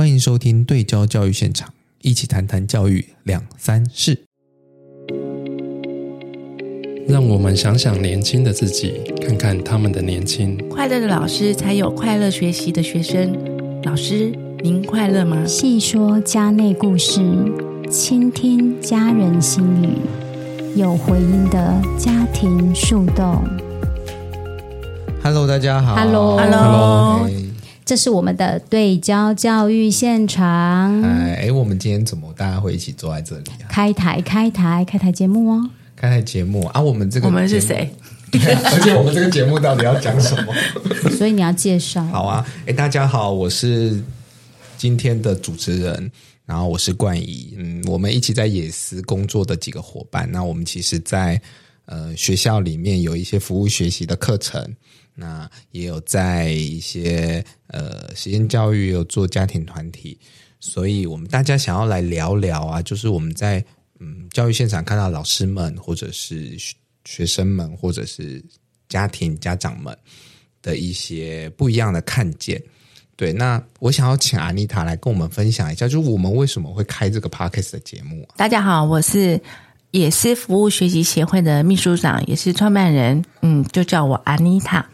欢迎收听对焦教育现场，一起谈谈教育两三事。让我们想想年轻的自己，看看他们的年轻。快乐的老师才有快乐学习的学生。老师，您快乐吗？细说家内故事，倾听家人心语，有回音的家庭树洞。Hello，大家好。Hello，Hello。这是我们的对焦教育现场。哎，我们今天怎么大家会一起坐在这里啊？开台，开台，开台节目哦！开台节目啊！我们这个我们是谁？而且我们这个节目到底要讲什么？所以你要介绍。好啊！哎，大家好，我是今天的主持人，然后我是冠仪。嗯，我们一起在野思工作的几个伙伴。那我们其实在，在呃学校里面有一些服务学习的课程。那也有在一些呃实验教育，有做家庭团体，所以我们大家想要来聊聊啊，就是我们在嗯教育现场看到老师们，或者是学生们，或者是家庭家长们的一些不一样的看见。对，那我想要请安妮塔来跟我们分享一下，就是我们为什么会开这个 Podcast 的节目啊？大家好，我是也是服务学习协会的秘书长，也是创办人，嗯，就叫我安妮塔。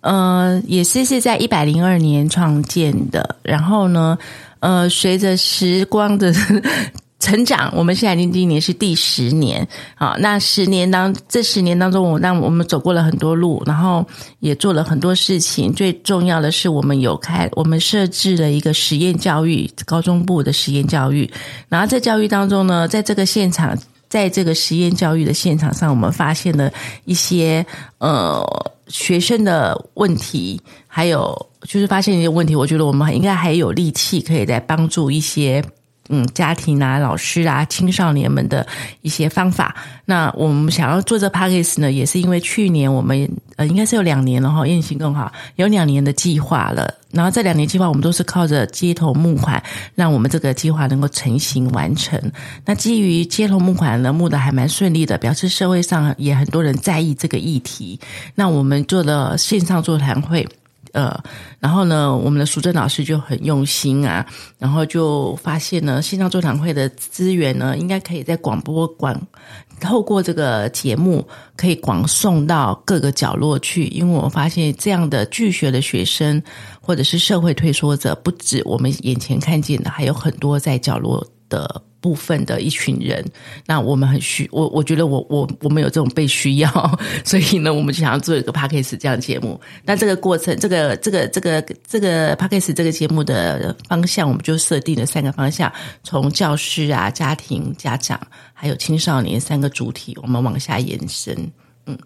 呃，也是是在一百零二年创建的，然后呢，呃，随着时光的 成长，我们现在已经今年是第十年。好，那十年当这十年当中，我让我们走过了很多路，然后也做了很多事情。最重要的是，我们有开，我们设置了一个实验教育高中部的实验教育。然后在教育当中呢，在这个现场，在这个实验教育的现场上，我们发现了一些呃。学生的问题，还有就是发现一些问题，我觉得我们应该还有力气可以再帮助一些嗯家庭啊、老师啊、青少年们的一些方法。那我们想要做这 Podcast 呢，也是因为去年我们呃应该是有两年了哈，运行更好，有两年的计划了。然后这两年计划，我们都是靠着街头募款，让我们这个计划能够成型完成。那基于街头募款呢，募的还蛮顺利的，表示社会上也很多人在意这个议题。那我们做了线上座谈会，呃，然后呢，我们的淑珍老师就很用心啊，然后就发现呢，线上座谈会的资源呢，应该可以在广播广。透过这个节目，可以广送到各个角落去，因为我发现这样的拒学的学生，或者是社会退缩者，不止我们眼前看见的，还有很多在角落的部分的一群人。那我们很需我，我觉得我我我们有这种被需要，所以呢，我们就想要做一个 Podcast 这样的节目。那这个过程，这个这个这个这个 Podcast 这个节目的方向，我们就设定了三个方向：从教师啊、家庭、家长。还有青少年三个主体，我们往下延伸。嗯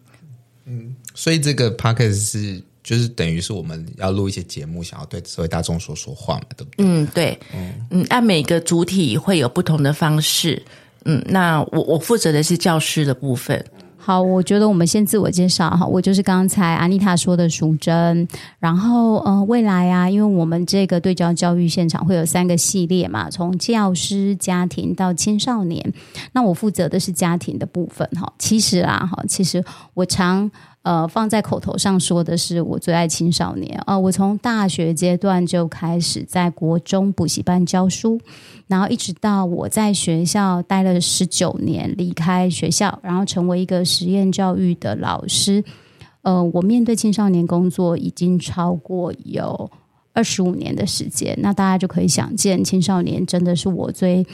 嗯，所以这个 podcast 是就是等于是我们要录一些节目，想要对社会大众说说话嘛，对不对？嗯，对。嗯嗯，按每个主体会有不同的方式。嗯，那我我负责的是教师的部分。好，我觉得我们先自我介绍哈，我就是刚才安妮塔说的淑珍。然后呃，未来啊，因为我们这个对焦教育现场会有三个系列嘛，从教师、家庭到青少年。那我负责的是家庭的部分哈。其实啊哈，其实我常。呃，放在口头上说的是我最爱青少年、呃！我从大学阶段就开始在国中补习班教书，然后一直到我在学校待了十九年，离开学校，然后成为一个实验教育的老师。呃，我面对青少年工作已经超过有二十五年的时间，那大家就可以想见，青少年真的是我最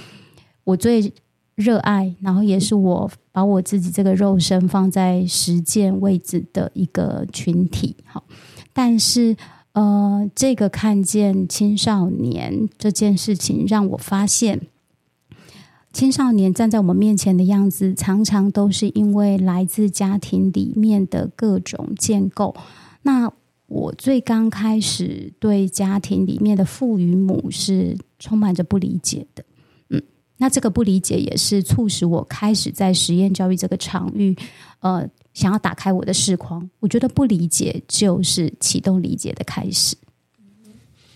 我最。热爱，然后也是我把我自己这个肉身放在实践位置的一个群体。好，但是呃，这个看见青少年这件事情，让我发现青少年站在我们面前的样子，常常都是因为来自家庭里面的各种建构。那我最刚开始对家庭里面的父与母是充满着不理解的。那这个不理解也是促使我开始在实验教育这个场域，呃，想要打开我的视框。我觉得不理解就是启动理解的开始。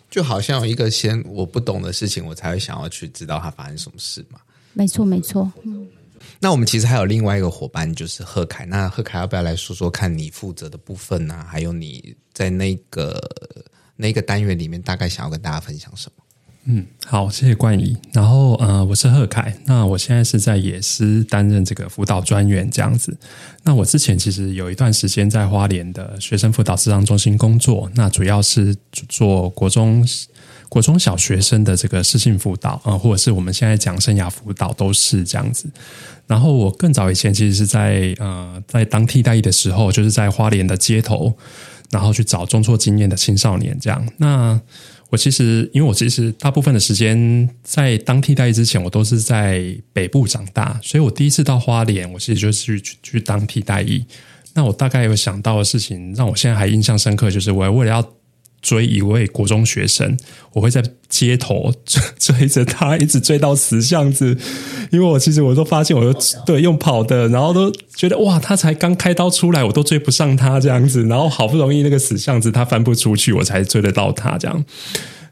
就好像有一个先我不懂的事情，我才会想要去知道它发生什么事嘛。没错，没错。嗯。那我们其实还有另外一个伙伴，就是贺凯。那贺凯要不要来说说看你负责的部分呢？啊？还有你在那个那个单元里面，大概想要跟大家分享什么？嗯，好，谢谢冠仪。然后呃，我是贺凯，那我现在是在野师担任这个辅导专员这样子。那我之前其实有一段时间在花莲的学生辅导咨商中心工作，那主要是做国中。国中小学生的这个适性辅导啊，或者是我们现在讲生涯辅导，都是这样子。然后我更早以前其实是在呃，在当替代役的时候，就是在花莲的街头，然后去找中辍经验的青少年这样。那我其实因为我其实大部分的时间在当替代役之前，我都是在北部长大，所以我第一次到花莲，我其实就是去去当替代役。那我大概有想到的事情，让我现在还印象深刻，就是我为了要。追一位国中学生，我会在街头 追追着他，一直追到死巷子。因为我其实我都发现，我都对用跑的，然后都觉得哇，他才刚开刀出来，我都追不上他这样子。然后好不容易那个死巷子他翻不出去，我才追得到他这样。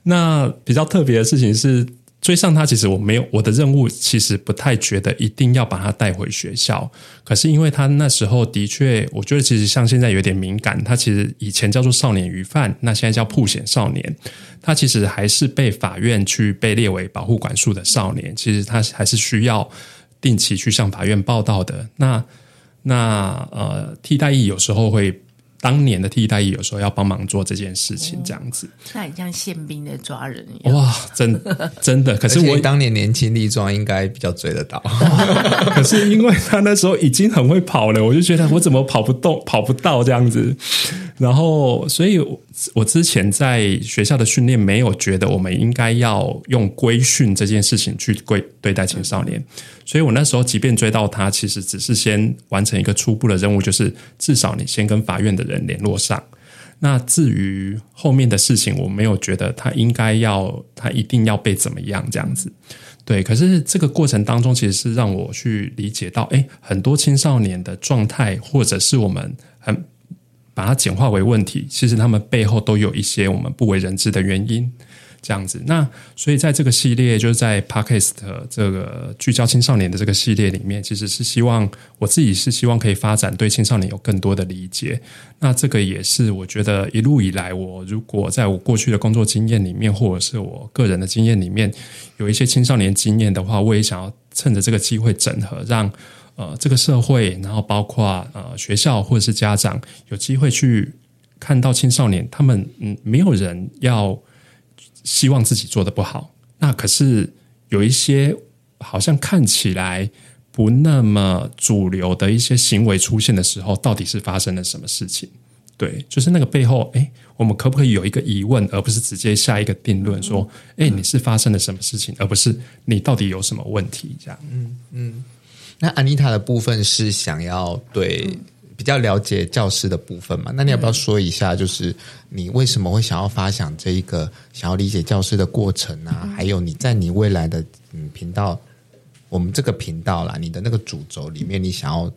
那比较特别的事情是。追上他，其实我没有我的任务，其实不太觉得一定要把他带回学校。可是因为他那时候的确，我觉得其实像现在有点敏感。他其实以前叫做少年虞犯，那现在叫曝险少年。他其实还是被法院去被列为保护管束的少年。其实他还是需要定期去向法院报到的。那那呃，替代役有时候会。当年的替代役有时候要帮忙做这件事情，这样子，那很像宪兵在抓人一样。哇，真真的。可是我当年年轻力壮，应该比较追得到。可是因为他那时候已经很会跑了，我就觉得我怎么跑不动、跑不到这样子。然后，所以我之前在学校的训练没有觉得我们应该要用规训这件事情去规对待青少年。所以我那时候即便追到他，其实只是先完成一个初步的任务，就是至少你先跟法院的人联络上。那至于后面的事情，我没有觉得他应该要，他一定要被怎么样这样子。对，可是这个过程当中，其实是让我去理解到，诶，很多青少年的状态，或者是我们很把它简化为问题，其实他们背后都有一些我们不为人知的原因。这样子，那所以在这个系列，就是在 Podcast 这个聚焦青少年的这个系列里面，其实是希望我自己是希望可以发展对青少年有更多的理解。那这个也是我觉得一路以来，我如果在我过去的工作经验里面，或者是我个人的经验里面，有一些青少年经验的话，我也想要趁着这个机会整合，让呃这个社会，然后包括呃学校或者是家长，有机会去看到青少年，他们嗯没有人要。希望自己做得不好，那可是有一些好像看起来不那么主流的一些行为出现的时候，到底是发生了什么事情？对，就是那个背后，诶，我们可不可以有一个疑问，而不是直接下一个定论，说，诶，你是发生了什么事情，而不是你到底有什么问题？这样，嗯嗯。那安妮塔的部分是想要对。嗯比较了解教师的部分嘛？那你要不要说一下，就是你为什么会想要发想这一个想要理解教师的过程啊？嗯、还有你在你未来的嗯频道，我们这个频道啦，你的那个主轴里面，你想要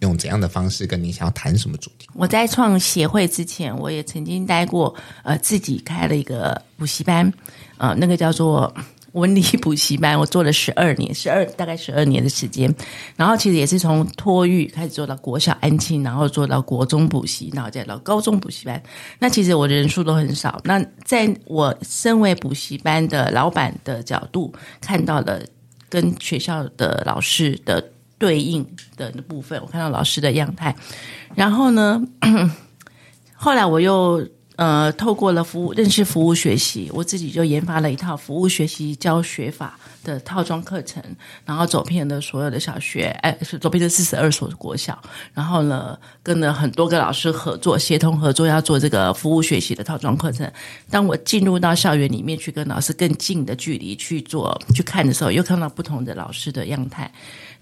用怎样的方式跟你想要谈什么主题？我在创协会之前，我也曾经待过呃自己开了一个补习班，呃，那个叫做。文理补习班，我做了十二年，十二大概十二年的时间，然后其实也是从托育开始做到国小安亲，然后做到国中补习，然后再到高中补习班。那其实我的人数都很少。那在我身为补习班的老板的角度，看到了跟学校的老师的对应的部分，我看到老师的样态。然后呢，后来我又。呃，透过了服务认识服务学习，我自己就研发了一套服务学习教学法的套装课程，然后走遍了所有的小学，哎，走遍了四十二所国小，然后呢，跟了很多个老师合作，协同合作要做这个服务学习的套装课程。当我进入到校园里面去跟老师更近的距离去做去看的时候，又看到不同的老师的样态。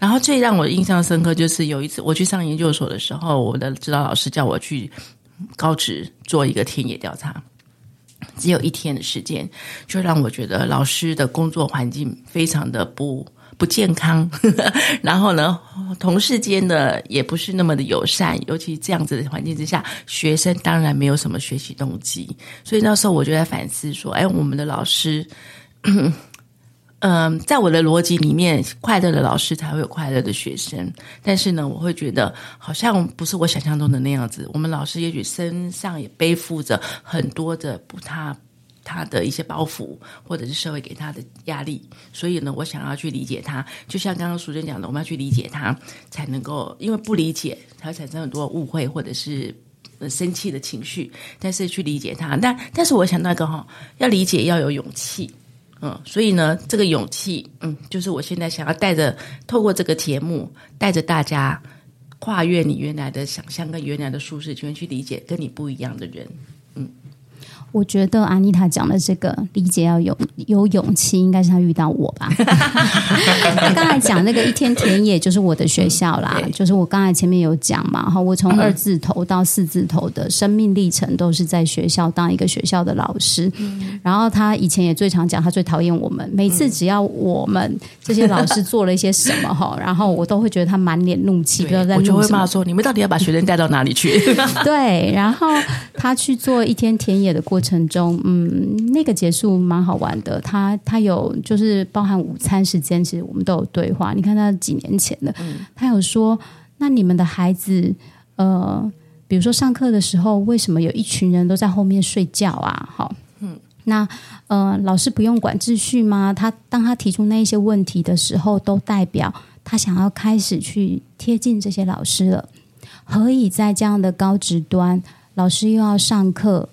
然后最让我印象深刻就是有一次我去上研究所的时候，我的指导老师叫我去。高职做一个田野调查，只有一天的时间，就让我觉得老师的工作环境非常的不不健康。然后呢，同事间的也不是那么的友善，尤其这样子的环境之下，学生当然没有什么学习动机。所以那时候我就在反思说：“哎，我们的老师。”嗯，在我的逻辑里面，快乐的老师才会有快乐的学生。但是呢，我会觉得好像不是我想象中的那样子。我们老师也许身上也背负着很多的不他他的一些包袱，或者是社会给他的压力。所以呢，我想要去理解他，就像刚刚淑珍讲的，我们要去理解他，才能够，因为不理解，才会产生很多误会或者是生气的情绪。但是去理解他，但但是我想到一个哈，要理解要有勇气。嗯，所以呢，这个勇气，嗯，就是我现在想要带着，透过这个节目，带着大家跨越你原来的想象跟原来的舒适圈，去理解跟你不一样的人。我觉得安妮塔讲的这个理解要有有勇气，应该是她遇到我吧。她 刚才讲那个一天田野就是我的学校啦，嗯、就是我刚才前面有讲嘛，哈，我从二字头到四字头的生命历程都是在学校当一个学校的老师。嗯、然后他以前也最常讲，他最讨厌我们，每次只要我们这些老师做了一些什么哈，然后我都会觉得他满脸怒气，不知道在怒什么。我就会骂说：“你们到底要把学生带到哪里去？” 对，然后他去做一天田野的过程。过程中，嗯，那个结束蛮好玩的。他他有就是包含午餐时间，其实我们都有对话。你看他几年前的，嗯、他有说，那你们的孩子，呃，比如说上课的时候，为什么有一群人都在后面睡觉啊？好，嗯，那呃，老师不用管秩序吗？他当他提出那一些问题的时候，都代表他想要开始去贴近这些老师了。何以在这样的高职端，老师又要上课？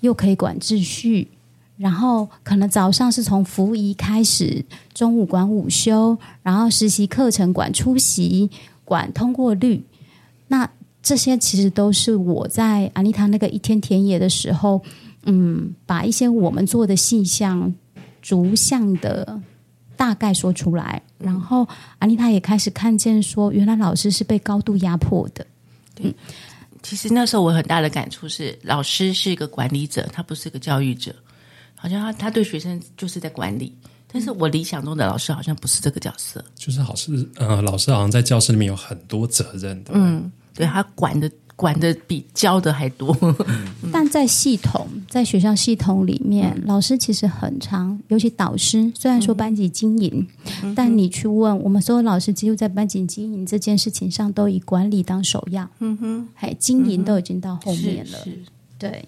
又可以管秩序，然后可能早上是从服仪开始，中午管午休，然后实习课程管出席，管通过率。那这些其实都是我在安妮塔那个一天田野的时候，嗯，把一些我们做的细项逐项的大概说出来，然后安妮塔也开始看见说，原来老师是被高度压迫的，嗯。其实那时候我很大的感触是，老师是一个管理者，他不是个教育者。好像他他对学生就是在管理，但是我理想中的老师好像不是这个角色。就是好像呃，老师好像在教室里面有很多责任的。嗯，对，他管的。管的比教的还多，但在系统在学校系统里面，嗯、老师其实很长，尤其导师。虽然说班级经营，嗯、但你去问我们所有老师，几乎在班级经营这件事情上，都以管理当首要。嗯哼，还经营都已经到后面了。嗯、对，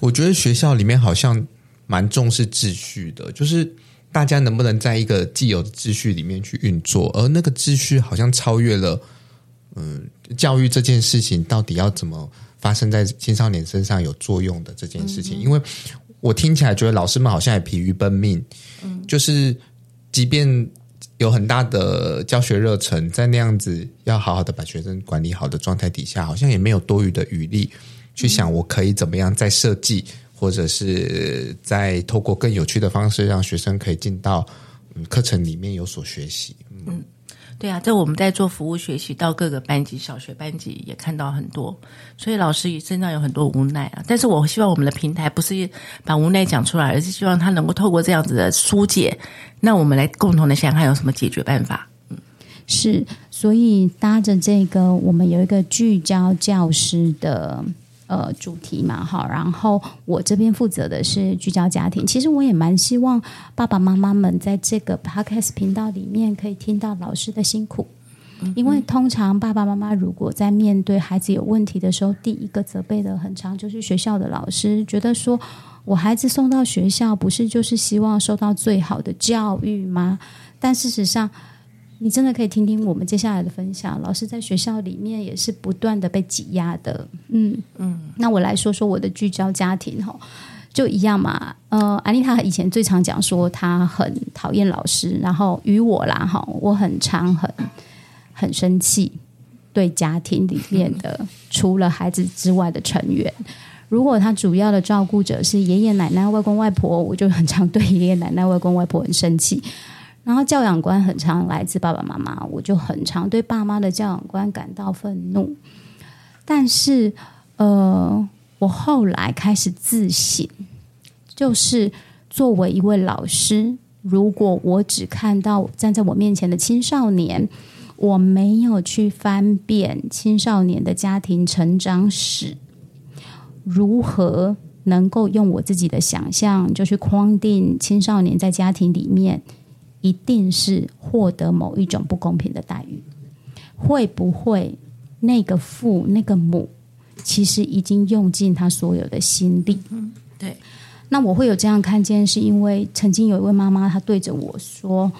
我觉得学校里面好像蛮重视秩序的，就是大家能不能在一个既有的秩序里面去运作，而那个秩序好像超越了。嗯，教育这件事情到底要怎么发生在青少年身上有作用的这件事情？嗯、因为我听起来觉得老师们好像也疲于奔命，嗯，就是即便有很大的教学热忱，在那样子要好好的把学生管理好的状态底下，好像也没有多余的余力去想我可以怎么样再设计，或者是再透过更有趣的方式让学生可以进到嗯课程里面有所学习，嗯。嗯对啊，在我们在做服务学习，到各个班级、小学班级也看到很多，所以老师身上有很多无奈啊。但是我希望我们的平台不是把无奈讲出来，而是希望他能够透过这样子的疏解，那我们来共同的想想有什么解决办法。嗯，是，所以搭着这个，我们有一个聚焦教师的。呃，主题嘛，哈，然后我这边负责的是聚焦家庭。其实我也蛮希望爸爸妈妈们在这个 Podcast 频道里面可以听到老师的辛苦，嗯、因为通常爸爸妈妈如果在面对孩子有问题的时候，第一个责备的很长就是学校的老师，觉得说我孩子送到学校不是就是希望受到最好的教育吗？但事实上。你真的可以听听我们接下来的分享。老师在学校里面也是不断的被挤压的，嗯嗯。那我来说说我的聚焦家庭哈，就一样嘛。呃，安妮塔以前最常讲说她很讨厌老师，然后与我啦哈，我很常很很生气对家庭里面的除了孩子之外的成员。如果他主要的照顾者是爷爷奶奶、外公外婆，我就很常对爷爷奶奶、外公外婆很生气。然后教养观很常来自爸爸妈妈，我就很常对爸妈的教养观感到愤怒。但是，呃，我后来开始自省，就是作为一位老师，如果我只看到站在我面前的青少年，我没有去翻遍青少年的家庭成长史，如何能够用我自己的想象就去框定青少年在家庭里面？一定是获得某一种不公平的待遇，会不会那个父那个母其实已经用尽他所有的心力？嗯，对。那我会有这样看见，是因为曾经有一位妈妈，她对着我说：“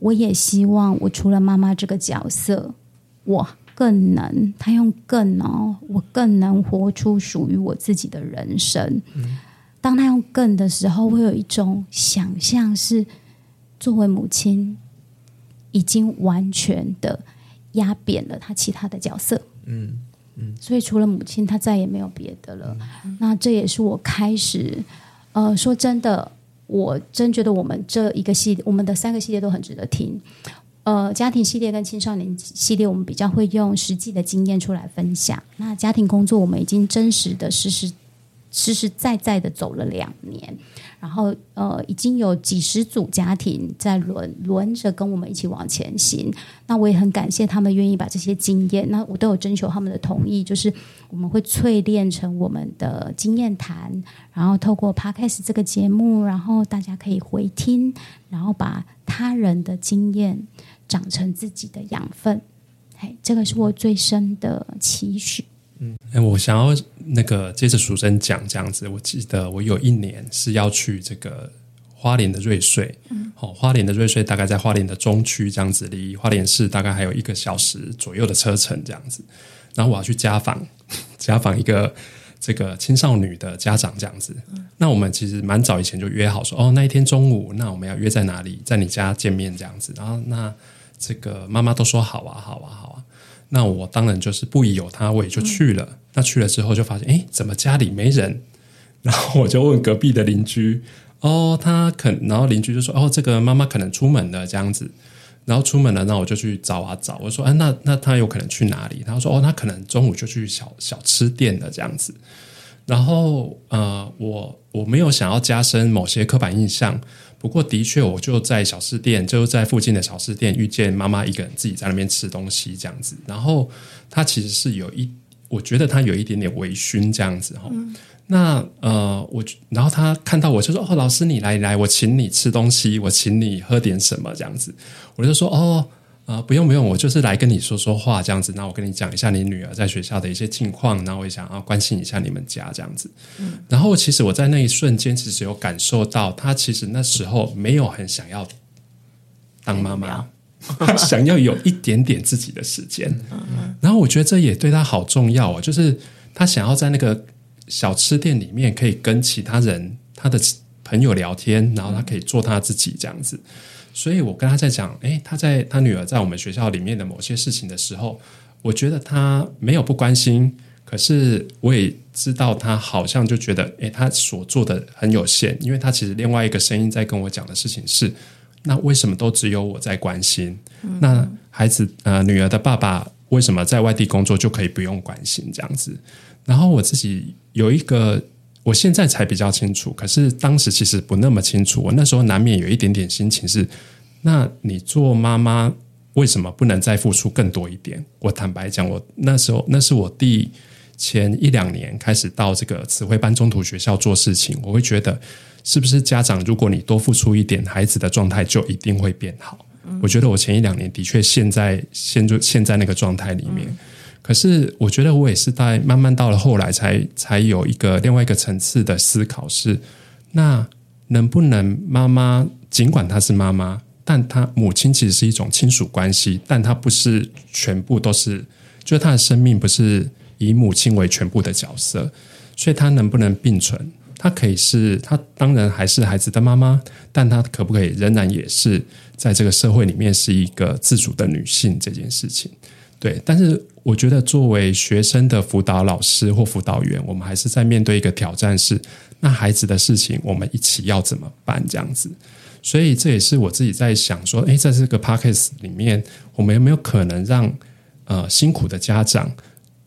我也希望我除了妈妈这个角色，我更能……她用更哦，我更能活出属于我自己的人生。嗯”当她用“更”的时候，会有一种想象是，作为母亲，已经完全的压扁了她其他的角色。嗯嗯。所以除了母亲，她再也没有别的了。嗯、那这也是我开始，呃，说真的，我真觉得我们这一个系列，我们的三个系列都很值得听。呃，家庭系列跟青少年系列，我们比较会用实际的经验出来分享。那家庭工作，我们已经真实的实实实实在在的走了两年。然后，呃，已经有几十组家庭在轮轮着跟我们一起往前行。那我也很感谢他们愿意把这些经验，那我都有征求他们的同意，就是我们会淬炼成我们的经验谈，然后透过 Podcast 这个节目，然后大家可以回听，然后把他人的经验长成自己的养分。嘿，这个是我最深的期许。嗯，我想要那个接着淑珍讲这样子。我记得我有一年是要去这个花莲的瑞穗，嗯，好，花莲的瑞穗大概在花莲的中区这样子，离花莲市大概还有一个小时左右的车程这样子。然后我要去家访，家访一个这个青少女的家长这样子。那我们其实蛮早以前就约好说，哦，那一天中午，那我们要约在哪里，在你家见面这样子。然后那这个妈妈都说好啊，好啊，好啊。那我当然就是不疑有他，我也就去了。那去了之后就发现，哎，怎么家里没人？然后我就问隔壁的邻居，哦，他可，然后邻居就说，哦，这个妈妈可能出门了这样子。然后出门了，那我就去找啊找。我说，哎，那那他有可能去哪里？他说，哦，他可能中午就去小小吃店了这样子。然后，呃，我我没有想要加深某些刻板印象。不过，的确，我就在小吃店，就在附近的小吃店遇见妈妈一个人自己在那边吃东西这样子。然后，她其实是有一，我觉得她有一点点微醺这样子哈。嗯、那呃，我然后她看到我就说：“哦，老师你来来，我请你吃东西，我请你喝点什么这样子。”我就说：“哦。”啊、呃，不用不用，我就是来跟你说说话这样子。那我跟你讲一下你女儿在学校的一些近况，然后我也想要关心一下你们家这样子。嗯，然后其实我在那一瞬间，其实有感受到她其实那时候没有很想要当妈妈，她 想要有一点点自己的时间。嗯，然后我觉得这也对她好重要哦，就是她想要在那个小吃店里面可以跟其他人、她的朋友聊天，然后她可以做她自己这样子。所以我跟他在讲，诶，他在他女儿在我们学校里面的某些事情的时候，我觉得他没有不关心，可是我也知道他好像就觉得，诶，他所做的很有限，因为他其实另外一个声音在跟我讲的事情是，那为什么都只有我在关心？嗯、那孩子呃女儿的爸爸为什么在外地工作就可以不用关心这样子？然后我自己有一个。我现在才比较清楚，可是当时其实不那么清楚。我那时候难免有一点点心情是：那你做妈妈为什么不能再付出更多一点？我坦白讲，我那时候那是我第前一两年开始到这个词汇班中途学校做事情，我会觉得是不是家长，如果你多付出一点，孩子的状态就一定会变好？我觉得我前一两年的确现在陷入现在那个状态里面。可是，我觉得我也是在慢慢到了后来才，才有一个另外一个层次的思考是：那能不能妈妈，尽管她是妈妈，但她母亲其实是一种亲属关系，但她不是全部都是，就是她的生命不是以母亲为全部的角色，所以她能不能并存？她可以是，她当然还是孩子的妈妈，但她可不可以仍然也是在这个社会里面是一个自主的女性这件事情？对，但是我觉得作为学生的辅导老师或辅导员，我们还是在面对一个挑战是：那孩子的事情，我们一起要怎么办？这样子，所以这也是我自己在想说，诶，在这个 podcast 里面，我们有没有可能让呃辛苦的家长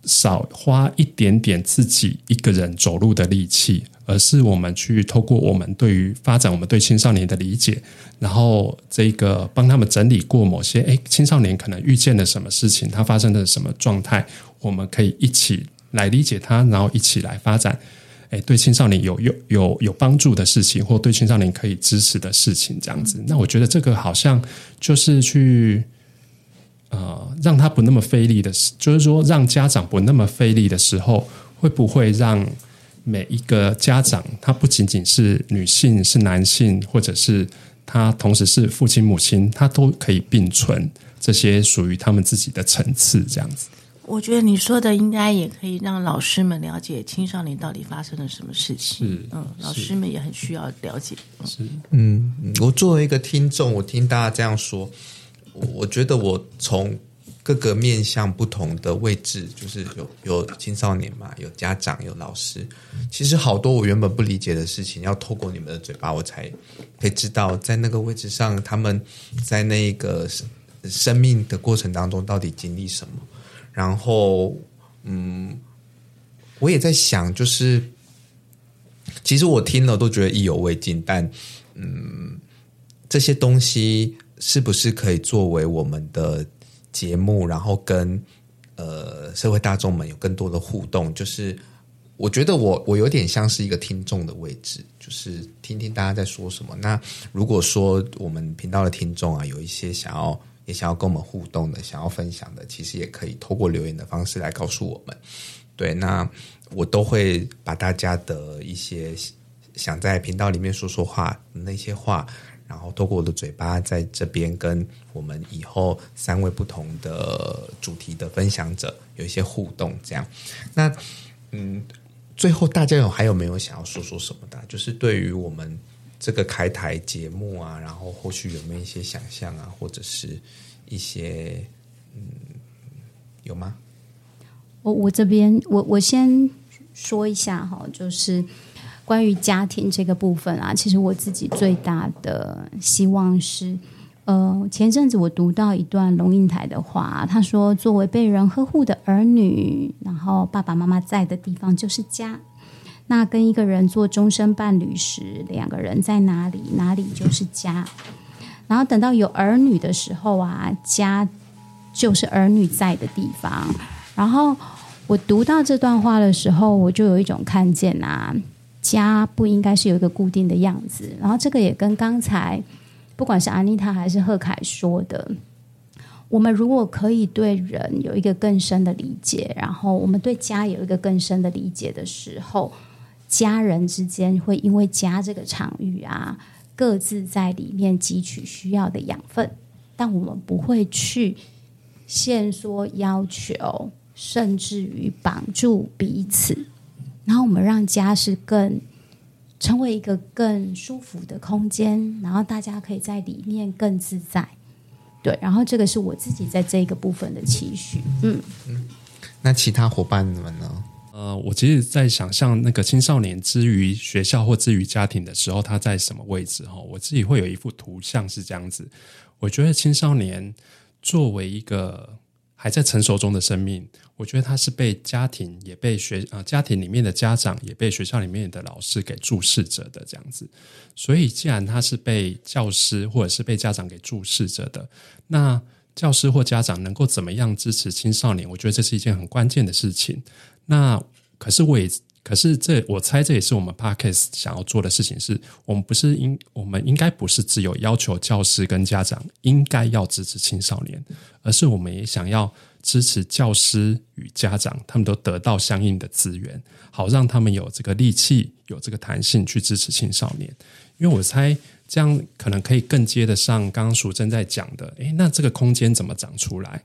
少花一点点自己一个人走路的力气？而是我们去透过我们对于发展我们对青少年的理解，然后这个帮他们整理过某些诶青少年可能遇见了什么事情，他发生的什么状态，我们可以一起来理解他，然后一起来发展，诶对青少年有有有有帮助的事情，或对青少年可以支持的事情，这样子。那我觉得这个好像就是去呃让他不那么费力的，就是说让家长不那么费力的时候，会不会让？每一个家长，他不仅仅是女性、是男性，或者是他同时是父亲、母亲，他都可以并存这些属于他们自己的层次，这样子。我觉得你说的应该也可以让老师们了解青少年到底发生了什么事情。是，嗯，老师们也很需要了解。是，嗯，我作为一个听众，我听大家这样说，我觉得我从各个面向不同的位置，就是有有青少年嘛，有家长，有老师，其实好多我原本不理解的事情，要透过你们的嘴巴，我才可以知道，在那个位置上，他们在那个生命的过程当中，到底经历什么。然后，嗯，我也在想，就是其实我听了都觉得意犹未尽，但嗯，这些东西是不是可以作为我们的节目，然后跟呃社会大众们有更多的互动？就是我觉得我我有点像是一个听众的位置，就是听听大家在说什么。那如果说我们频道的听众啊，有一些想要。也想要跟我们互动的，想要分享的，其实也可以透过留言的方式来告诉我们。对，那我都会把大家的一些想在频道里面说说话那些话，然后透过我的嘴巴在这边跟我们以后三位不同的主题的分享者有一些互动。这样，那嗯，最后大家有还有没有想要说说什么的？就是对于我们。这个开台节目啊，然后后续有没有一些想象啊，或者是一些嗯，有吗？我我这边我我先说一下哈，就是关于家庭这个部分啊，其实我自己最大的希望是，呃，前阵子我读到一段龙应台的话，他说：“作为被人呵护的儿女，然后爸爸妈妈在的地方就是家。”那跟一个人做终身伴侣时，两个人在哪里，哪里就是家。然后等到有儿女的时候啊，家就是儿女在的地方。然后我读到这段话的时候，我就有一种看见啊，家不应该是有一个固定的样子。然后这个也跟刚才不管是安妮塔还是贺凯说的，我们如果可以对人有一个更深的理解，然后我们对家有一个更深的理解的时候。家人之间会因为家这个场域啊，各自在里面汲取需要的养分，但我们不会去限缩要求，甚至于绑住彼此。然后我们让家是更成为一个更舒服的空间，然后大家可以在里面更自在。对，然后这个是我自己在这个部分的期许。嗯嗯，那其他伙伴们呢？呃，我其实，在想象那个青少年之于学校或之于家庭的时候，他在什么位置？哈，我自己会有一幅图像是这样子。我觉得青少年作为一个还在成熟中的生命，我觉得他是被家庭也被学啊、家庭里面的家长也被学校里面的老师给注视着的这样子。所以，既然他是被教师或者是被家长给注视着的，那教师或家长能够怎么样支持青少年？我觉得这是一件很关键的事情。那可是我也，可是这我猜这也是我们 Podcast 想要做的事情是，我们不是应我们应该不是只有要求教师跟家长应该要支持青少年，而是我们也想要支持教师与家长，他们都得到相应的资源，好让他们有这个力气、有这个弹性去支持青少年。因为我猜这样可能可以更接得上刚刚淑珍在讲的，诶，那这个空间怎么长出来？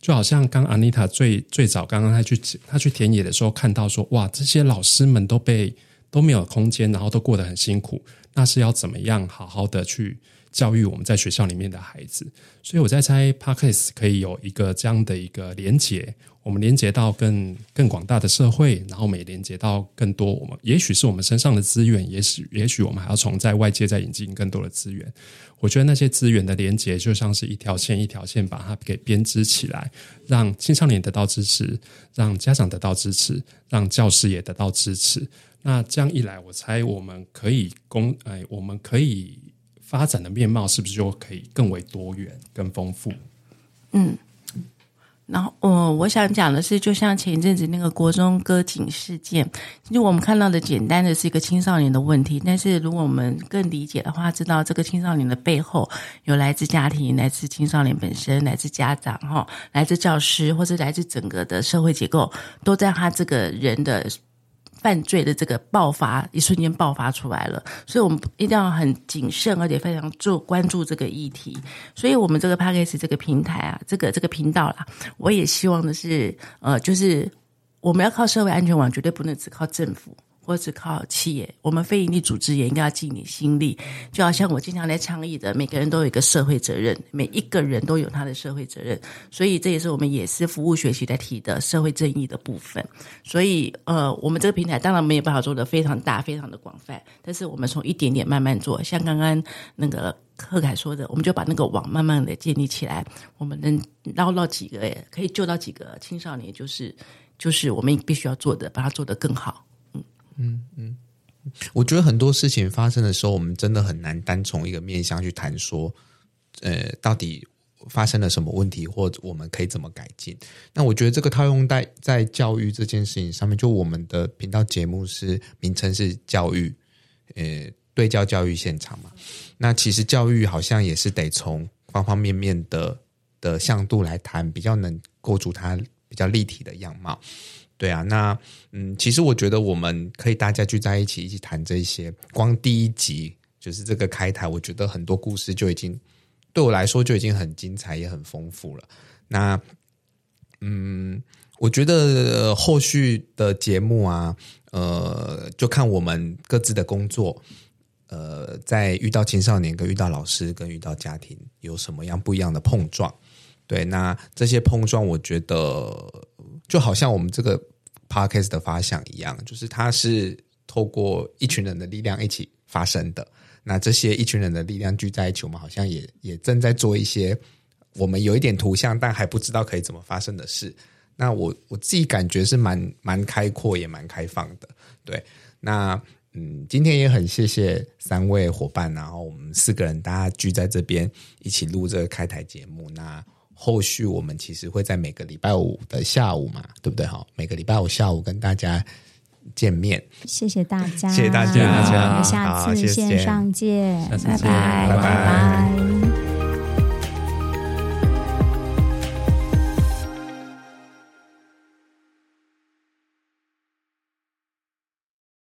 就好像刚阿妮塔最最早刚刚他去他去田野的时候看到说，哇，这些老师们都被都没有空间，然后都过得很辛苦，那是要怎么样好好的去教育我们在学校里面的孩子？所以我在猜，Parkes 可以有一个这样的一个连接。我们连接到更更广大的社会，然后我们也连接到更多我们，也许是我们身上的资源，也许也许我们还要从在外界再引进更多的资源。我觉得那些资源的连接就像是一条线一条线把它给编织起来，让青少年得到支持，让家长得到支持，让教师也得到支持。那这样一来，我猜我们可以公哎，我们可以发展的面貌是不是就可以更为多元、更丰富？嗯。然后，我我想讲的是，就像前一阵子那个国中割颈事件，其实我们看到的简单的是一个青少年的问题，但是如果我们更理解的话，知道这个青少年的背后有来自家庭、来自青少年本身、来自家长、哈、来自教师，或者来自整个的社会结构，都在他这个人的犯罪的这个爆发，一瞬间爆发出来了，所以我们一定要很谨慎，而且非常注关注这个议题。所以，我们这个 p a c k a g e 这个平台啊，这个这个频道啦，我也希望的是，呃，就是我们要靠社会安全网，绝对不能只靠政府。或者靠企业，我们非营利组织也应该要尽点心力。就好像我经常来倡议的，每个人都有一个社会责任，每一个人都有他的社会责任。所以这也是我们也是服务学习在提的社会正义的部分。所以，呃，我们这个平台当然没有办法做得非常大、非常的广泛，但是我们从一点点慢慢做。像刚刚那个贺凯说的，我们就把那个网慢慢的建立起来。我们能捞到几个，可以救到几个青少年，就是就是我们必须要做的，把它做得更好。嗯嗯，我觉得很多事情发生的时候，我们真的很难单从一个面向去谈说，呃，到底发生了什么问题，或者我们可以怎么改进。那我觉得这个套用在在教育这件事情上面，就我们的频道节目是名称是教育，呃，对焦教育现场嘛。那其实教育好像也是得从方方面面的的向度来谈，比较能构筑它比较立体的样貌。对啊，那嗯，其实我觉得我们可以大家聚在一起，一起谈这些。光第一集就是这个开台，我觉得很多故事就已经对我来说就已经很精彩，也很丰富了。那嗯，我觉得后续的节目啊，呃，就看我们各自的工作，呃，在遇到青少年、跟遇到老师、跟遇到家庭有什么样不一样的碰撞。对，那这些碰撞，我觉得。就好像我们这个 podcast 的发想一样，就是它是透过一群人的力量一起发生的。那这些一群人的力量聚在一起，我们好像也也正在做一些我们有一点图像，但还不知道可以怎么发生的事。那我我自己感觉是蛮蛮开阔，也蛮开放的。对，那嗯，今天也很谢谢三位伙伴，然后我们四个人大家聚在这边一起录这个开台节目。那后续我们其实会在每个礼拜五的下午嘛，对不对？哈，每个礼拜五下午跟大家见面。谢谢大家，谢谢大家，我们下次线上见，谢谢，拜拜，拜拜。拜拜。